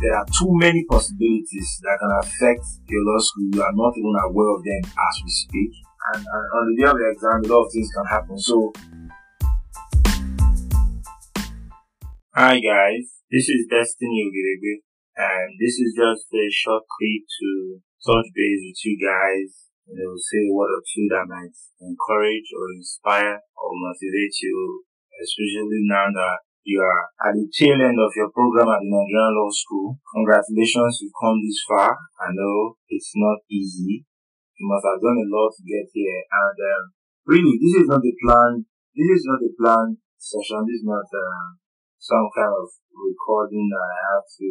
there are too many possibilities that can affect your law school. You are not even aware of them as we speak. And, and on the day of the exam, a lot of things can happen. So, hi guys, this is Destiny Ogirebe, and this is just a short clip to touch base with you guys. And they will say what or two that might encourage or inspire or motivate you, especially now that you are at the tail end of your program at the Nigerian Law School. Congratulations, you've come this far. I know it's not easy. You must have done a lot to get here. And um, really, this is not the plan. This is not the plan session. This is not uh, some kind of recording that I have to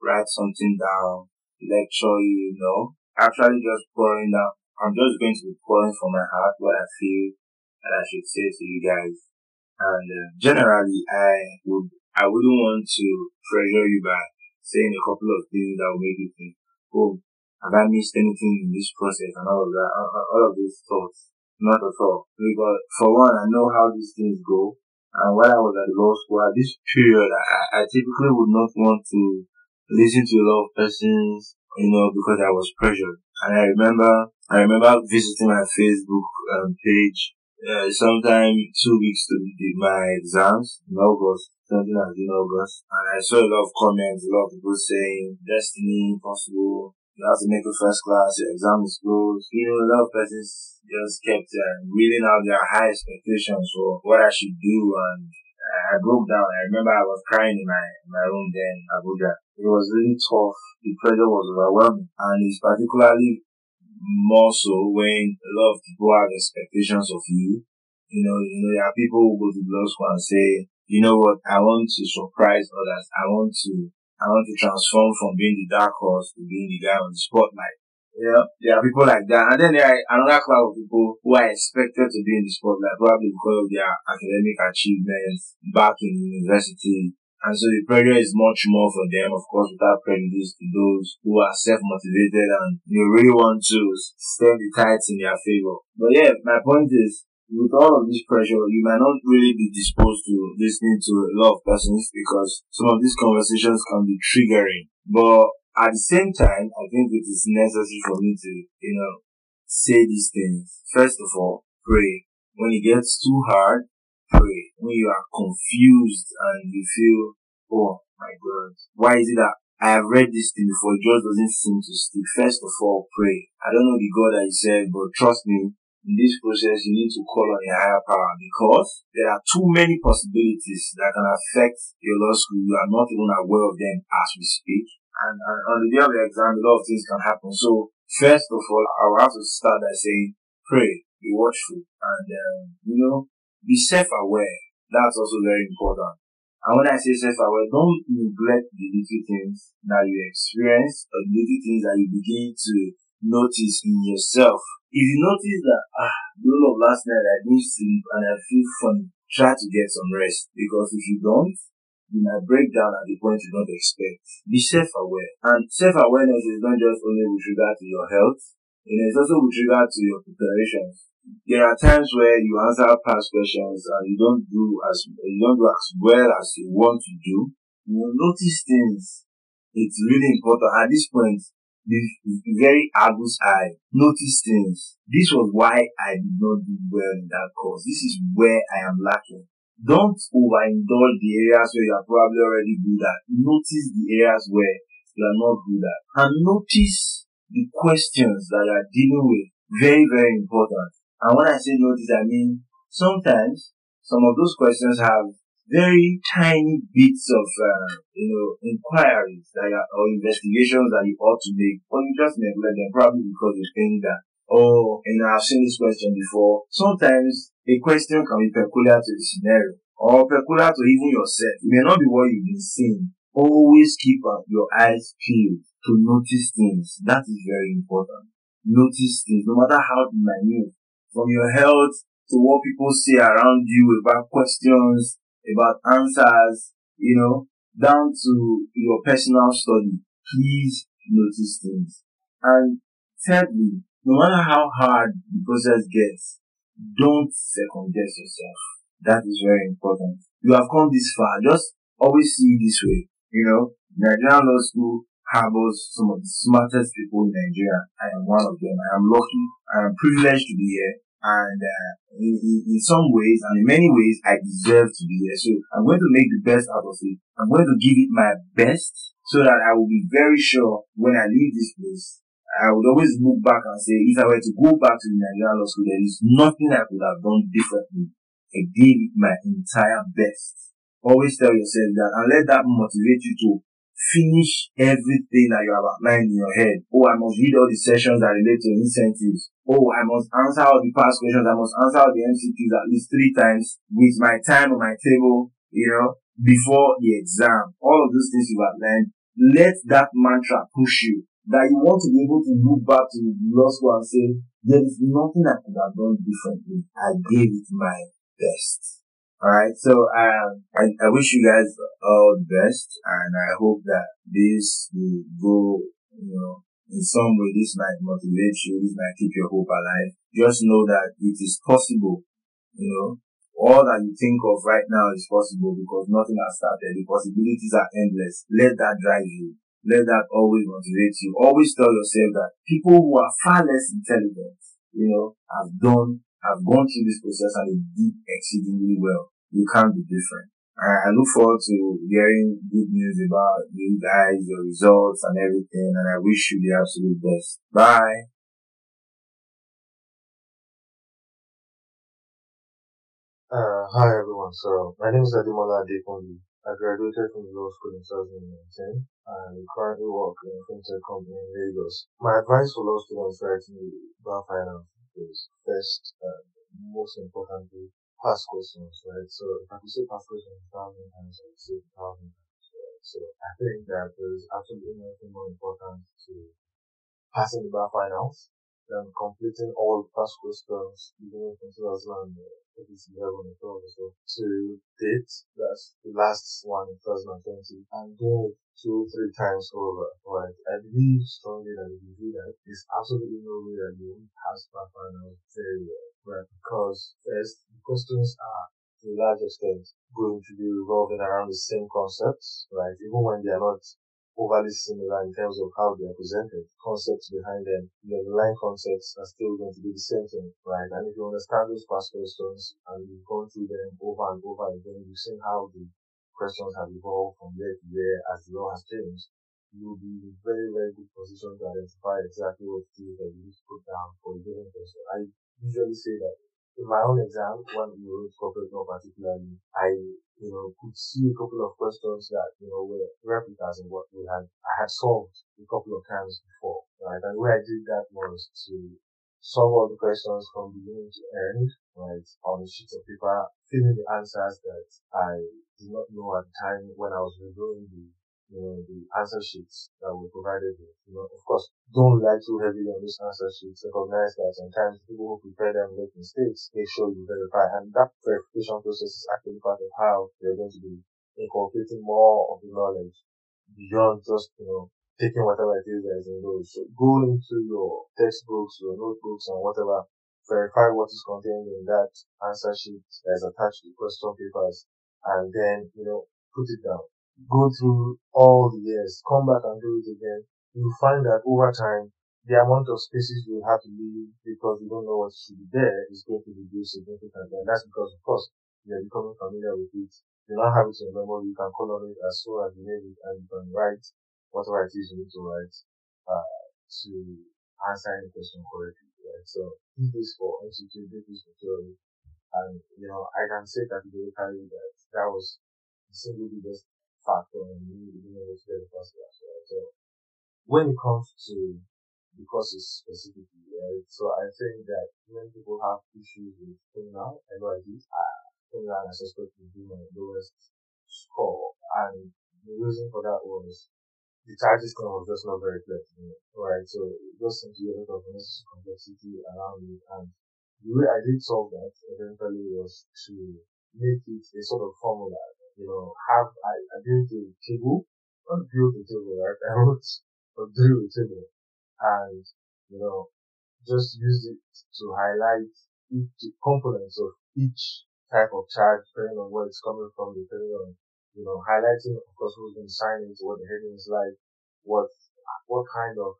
write something down, lecture you, you know. Actually, just pouring down. I'm just going to be pouring from my heart what I feel that I should say to you guys. And uh, generally, I would I wouldn't want to pressure you by saying a couple of things that will make you think, oh, have I missed anything in this process and all of that, all of these thoughts. Not at all. Because for one, I know how these things go. And when I was at law school, at this period, I, I typically would not want to listen to a lot of persons, you know, because I was pressured. And I remember, I remember visiting my Facebook um, page uh, sometime two weeks to do my exams in August, something like in August. And I saw a lot of comments, a lot of people saying, destiny, impossible, you have to make a first class, your exam is closed. You know, a lot of persons just kept uh, reading out their high expectations for what I should do and I broke down. I remember I was crying in my, in my room then Abuja. It was really tough. The pressure was overwhelming and it's particularly more so when a lot of people have expectations of you. You know, you know, there are people who go to the law school and say, you know what, I want to surprise others. I want to, I want to transform from being the dark horse to being the guy on the spotlight. Yeah, there are people like that. And then there are another crowd of people who are expected to be in the spotlight, probably because of their academic achievements back in university and so the pressure is much more for them, of course, without prejudice to those who are self-motivated and you really want to stem the tides in their favor. But yeah, my point is, with all of this pressure, you might not really be disposed to listening to a lot of persons because some of these conversations can be triggering. But at the same time, I think it is necessary for me to, you know, say these things. First of all, pray. When it gets too hard. When you are confused and you feel, oh my God, why is it that I have read this thing before, it just doesn't seem to stick. First of all, pray. I don't know the God that you serve, but trust me, in this process, you need to call on your higher power because there are too many possibilities that can affect your law school. You are not even aware of them as we speak. And, and on the day of the exam, a lot of things can happen. So, first of all, I will have to start by saying, pray, be watchful, and, um, you know, be self-aware. That's also very important. And when I say self-aware, don't neglect the little things that you experience or the little things that you begin to notice in yourself. If you notice that, ah, the whole of last night I didn't sleep and I feel funny, try to get some rest. Because if you don't, you might break down at the point you don't expect. Be self-aware. And self-awareness is not just only with regard to your health, know, it's also with regard to your preparations there are times where you answer past questions and you don't do as you don't do as well as you want to do. You will notice things. It's really important at this point. Be very Agus eye. Notice things. This was why I did not do well in that course. This is where I am lacking. Don't overindulge the areas where you are probably already good at. Notice the areas where you are not good at. And notice the questions that you are dealing with. Very, very important. And when I say notice, I mean sometimes some of those questions have very tiny bits of, uh, you know, inquiries that are, or investigations that you ought to make, but you just neglect them probably because you think that, oh, and I've seen this question before. Sometimes a question can be peculiar to the scenario or peculiar to even yourself. It may not be what you've been seeing. Always keep your eyes peeled to notice things. That is very important. Notice things, no matter how minute from your health to what people say around you about questions, about answers, you know, down to your personal study. Please notice things. And thirdly, no matter how hard the process gets, don't second guess yourself. That is very important. You have come this far. Just always see it this way. You know, Nigerian Law School harbors some of the smartest people in Nigeria. I am one of them. I am lucky. I am privileged to be here. And uh, in, in, in, some ways, and in many ways, I deserve to be here. So I'm going to make the best out of it. I'm going to give it my best so that I will be very sure when I leave this place. I would always look back and say, if I were to go back to the Nigerian law school, there is nothing I could have done differently. I gave it my entire best. Always tell yourself that and let that motivate you to finish everything that you have outlined in your head. Oh, I must read all the sessions that relate to incentives. Oh, I must answer all the past questions. I must answer all the MCQs at least three times with my time on my table, you know, before the exam. All of those things you've outlined. Let that mantra push you that you want to be able to look back to law school and say, there is nothing I could have done differently. I gave it my best. Alright, so um, I, I wish you guys all the best, and I hope that this will go, you know, in some way this might motivate you, this might keep your hope alive. Just know that it is possible, you know, all that you think of right now is possible because nothing has started. The possibilities are endless. Let that drive you. Let that always motivate you. Always tell yourself that people who are far less intelligent, you know, have done, have gone through this process and they did exceedingly well you can't be different. I, look forward to hearing good news about you guys, your results and everything, and I wish you the absolute best. Bye. Uh, hi everyone. So my name is Ademola Adekunle. I graduated from law school in 2019 and currently work in a fintech company in Lagos. My advice for law students writing about finance is first and most importantly, past questions, right? So if I could say past questions thousand times, I would say a thousand times, right? So I think that there's absolutely nothing more important to passing the bar finals than completing all past questions beginning from 2011 or 12 or so to date. That's the last one in 2020 and doing it two, three times over, right? I believe strongly that if you do that, there's absolutely no way that you won't pass finals very well right? Because first, the questions are to a large extent going to be revolving around the same concepts, right? Even when they are not overly similar in terms of how they are presented, concepts behind them, the underlying concepts are still going to be the same thing, right? And if you understand those past questions and you've gone through them over and over again, you've seen how the questions have evolved from year to year as the law has changed, you'll be in a very, very good position to identify exactly what it is that you need to put down for a given question. I usually say that in my own exam, when we wrote corporate law particularly, I, you know, could see a couple of questions that, you know, were replicas of what we had, I had solved a couple of times before, right? And way I did that was to solve all the questions from beginning to end, right, on a sheet of paper, filling the answers that I did not know at the time when I was reviewing the you know, the answer sheets that were provided with. You know, of course, don't rely too heavily on these answer sheets. Recognize that sometimes people who prepare them make mistakes. Make sure you verify. And that verification process is actually part of how you're going to be incorporating more of the knowledge beyond just, you know, taking whatever it is that is in those. So go into your textbooks, your notebooks and whatever, verify what is contained in that answer sheet that is attached to question papers and then, you know, put it down go through all the years, come back and do it again, you will find that over time, the amount of spaces you have to leave because you don't know what should be there is going to reduce significantly. And that's because, of course, you're becoming familiar with it. You now have it in your memory. You can call on it as soon as you need it and you can write it is you need to write, uh, to answer any question correctly, right? So, this for MCQ, do this for theory. And, you know, I can say categorically that that was the single biggest factor in you being able to get the first class, right? So when it comes to the courses specifically, right? So I think that many people have issues with criminal, I know I did. Uh, criminal, I suspect would be my lowest score, and the reason for that was the charges thing was just not very clear to me, right? So it just seemed to be a lot of unnecessary complexity around it, and the way I did solve that eventually was to make it a sort of formula you know, have, I, I built a table, not built a table, right? I wrote or drew a table and, you know, just use it to highlight each components of each type of charge depending on where it's coming from, depending on you know, highlighting, of course, who's been signing to what the heading is like, what, what kind of,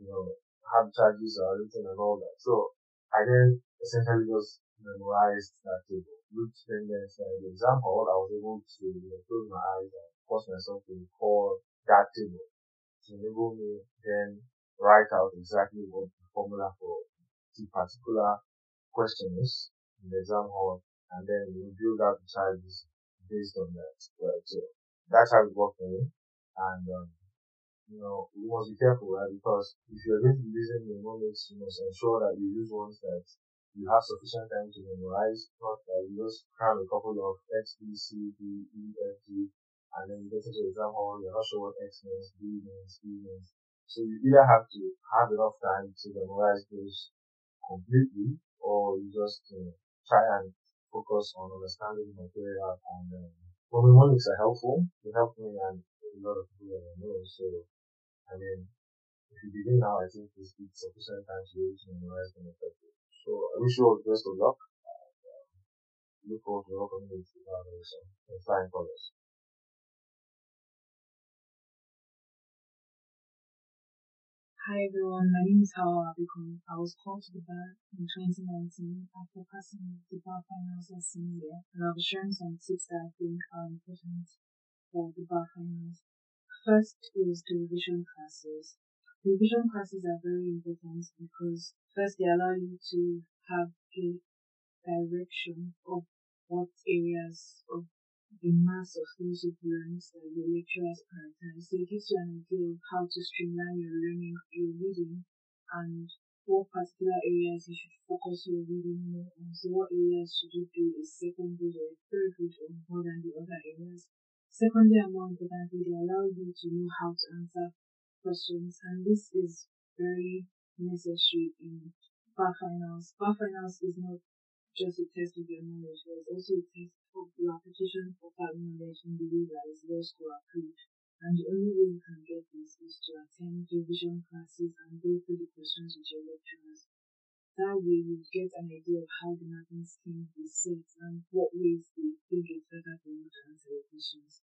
you know, the charges are written and all that. So I then essentially just memorized that table. Which then there's an example, I was able to you know, close my eyes and force myself to recall that table to enable me then write out exactly what the formula for the particular question is in the exam hall and then review that the charges based on that. Right? So that's how it worked for me. And um, you know, we must be careful, right? Because if you're going to be using mnemonics, you must ensure that you use ones that you have sufficient time to memorize, not that you just cram a couple of X, B, C, D, E, F, G, and then you get into the exam hall, you're not sure what X means, B means, E means. So you either have to have enough time to memorize those completely, or you just try and focus on understanding material. And um, well, mnemonics are helpful. They help me and a lot of people that I know. So I mean, if you begin now, I think it's, it's sufficient time to be able to memorize them effectively. So I wish you all the best of luck. And, um, look forward to welcoming you to the very soon in flying colors. Hi everyone, my name is Hawa Abikon. I was called to the bar in 2019 after passing the bar finals as senior, and I'll be sharing some tips that I think are important for the bar finals. First is the revision classes. Revision classes are very important because first they allow you to have a direction of what areas of the mass of you've learned that your lecturers prioritize. So it gives you an idea of how to streamline your learning, your reading, and what particular areas you should focus your reading more on. So what areas should you do a second grade or a third grade or more than the other areas? Secondly, and more importantly, they allow you to know how to answer questions, and this is very necessary in bar finals. Bar finals is not just a test of your knowledge, but it's also a test of your application of the way that is law school approved. And the only way you can get this is to attend revision classes and go through the questions with your lecturers. That way you get an idea of how the marking scheme is set and what ways they think it's better for you to answer your questions.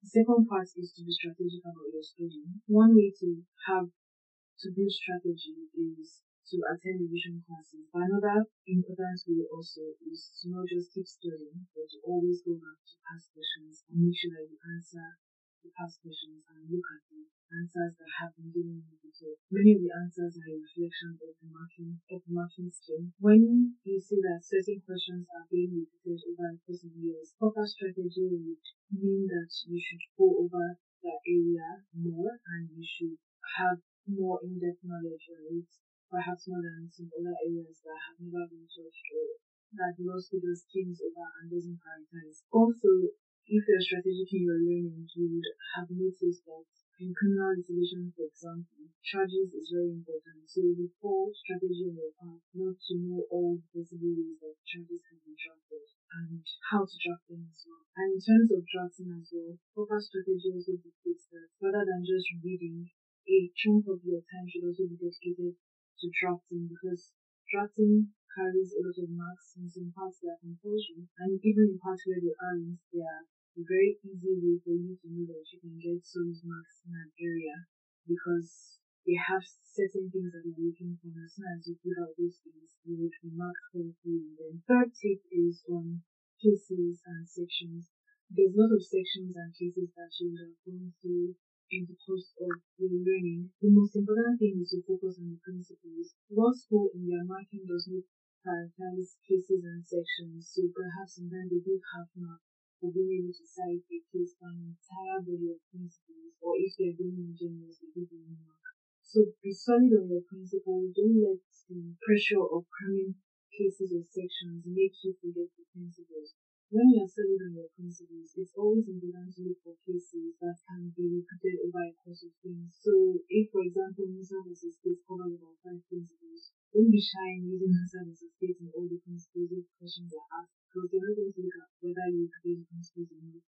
The second part is to be strategic about your studying. One way to have to build strategy is to attend revision classes. But another important way also is to not just keep studying, but to always go back to past questions and make sure that you answer the past questions and look at the answers that have been given you before. Many of the answers are a reflection of the marking of the marking scheme. When you see that certain questions are being repeated over the course of years, proper strategy would mean that you should go over that area more and you should have more in-depth knowledge on it, perhaps more than some other areas that have never been touched or that the law school just skims over and doesn't prioritize. Also, if you're strategic in your learning, you would have noticed that in criminal litigation, for example, charges is very important. So the core strategy your part not to know all the possible ways that charges can be drafted and how to draft them as well. And in terms of drafting as well, proper strategy also dictates that rather than just reading, a chunk of your time should also be dedicated to drafting because drafting carries a lot of marks in some parts that are compulsory and even in parts where they aren't, they are a very easy way for you to know that you can get solid marks in an area because they have certain things that they're looking for. As soon as you put out those things, you would be marked correctly. And then third tip is on cases and sections. There's a lot of sections and cases that you would have through in the course of your learning. The most important thing is to focus on the principles. Law school in their marking does not prioritize cases and sections, so perhaps sometimes they do have marks for being able to cite a case for an entire body of principles, or if they're doing more generous, they give mark. So be solid on your principles. Don't let the pressure of cramming cases or sections make you forget the principles. When you are on your principles, it's always important to look for cases that can be repeated over a course of things. So, if, for example, Musa versus State covers about five principles, don't be shy in using Musa versus State in all the principles if questions are asked, because they're not going to look at whether you repeat the principles or not.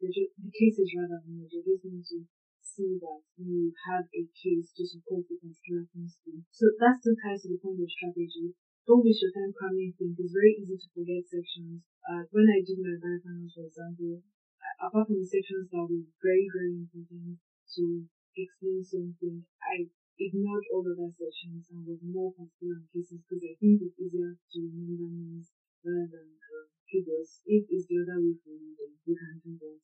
The case is rather more, they're just going to see that you have a case to support a particular principle. So that still ties to the point of strategy don't waste your time cramming things. It's very easy to forget sections. Uh, when I did my bar finals, for example, apart from the sections that were very, very important to explain something, I ignored all other sections and was more particular on cases because I think it's easier to remember names rather than uh, figures. If it's the other way for you, then you can do that.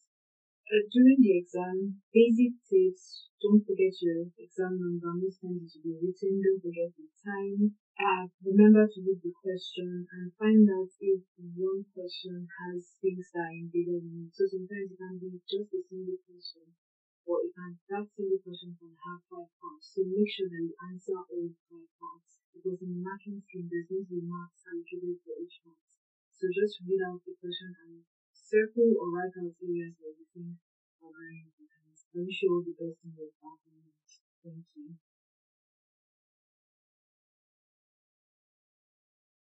Uh, during the exam, basic tips, don't forget your exam number. Most times it will be written, don't forget the time. Uh, remember to read the question and find out if one question has things that are embedded in it. So sometimes it can be just a single question, or it can, that single question can have five parts. So make sure that you answer all five parts because in the marking scheme, there's going to be marks allocated for each part. So just read out the question and circle or write out areas where you think are very important. I wish you all the best in your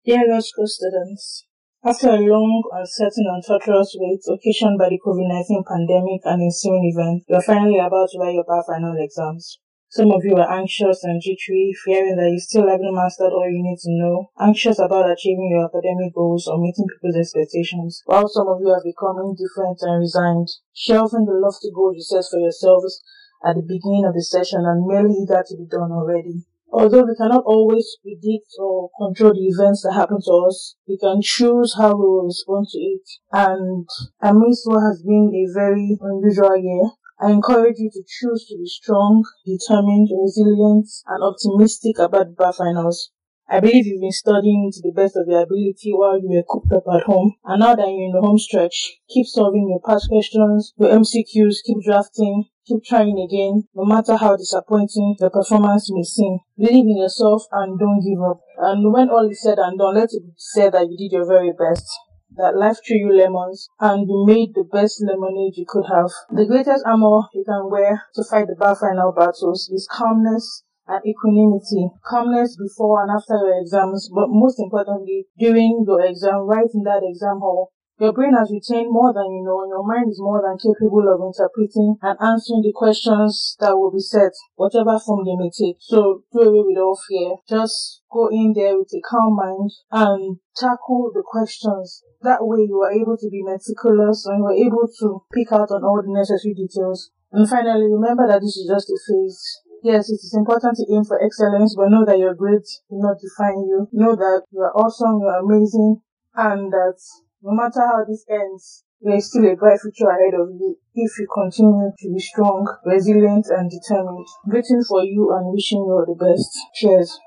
Dear school students, after a long, uncertain, and torturous wait occasioned by the COVID-19 pandemic and ensuing events, you are finally about to write your bar final exams. Some of you are anxious and jittery, fearing that you still haven't mastered all you need to know, anxious about achieving your academic goals or meeting people's expectations, while some of you are becoming indifferent and resigned, shelving the lofty goals you set for yourselves at the beginning of the session and merely eager to be done already. Although we cannot always predict or control the events that happen to us, we can choose how we will respond to it. And amidst what has been a very unusual year, I encourage you to choose to be strong, determined, resilient, and optimistic about the bar finals. I believe you've been studying to the best of your ability while you were cooped up at home. And now that you're in the home stretch, keep solving your past questions, your MCQs, keep drafting, keep trying again, no matter how disappointing the performance may seem. Believe in yourself and don't give up. And when all is said and done, let it be said that you did your very best that life threw you lemons and you made the best lemonade you could have. The greatest armor you can wear to fight the bar final battles is calmness and equanimity. Calmness before and after your exams, but most importantly, during your exam, right in that exam hall, your brain has retained more than you know, and your mind is more than capable of interpreting and answering the questions that will be set, whatever form they may take. So do away with all fear. Just go in there with a calm mind and tackle the questions. That way you are able to be meticulous and you are able to pick out on all the necessary details. And finally, remember that this is just a phase. Yes, it is important to aim for excellence, but know that your grades will not define you. Know that you are awesome, you are amazing, and that no matter how this ends, there is still a bright future ahead of you if you continue to be strong, resilient, and determined. Waiting for you and wishing you all the best. Cheers.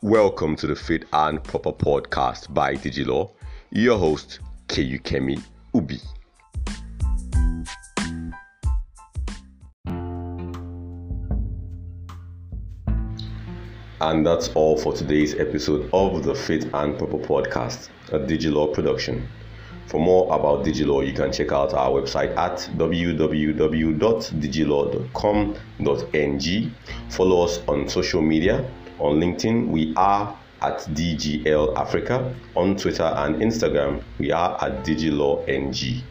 Welcome to the Fit and Proper podcast by Digilaw. Your host, KU Kemi Ubi. And that's all for today's episode of the Fit and Proper podcast, a Digilaw production. For more about Digilaw, you can check out our website at www.digilaw.com.ng. Follow us on social media. On LinkedIn, we are at DGL Africa. On Twitter and Instagram, we are at DigiLawNG.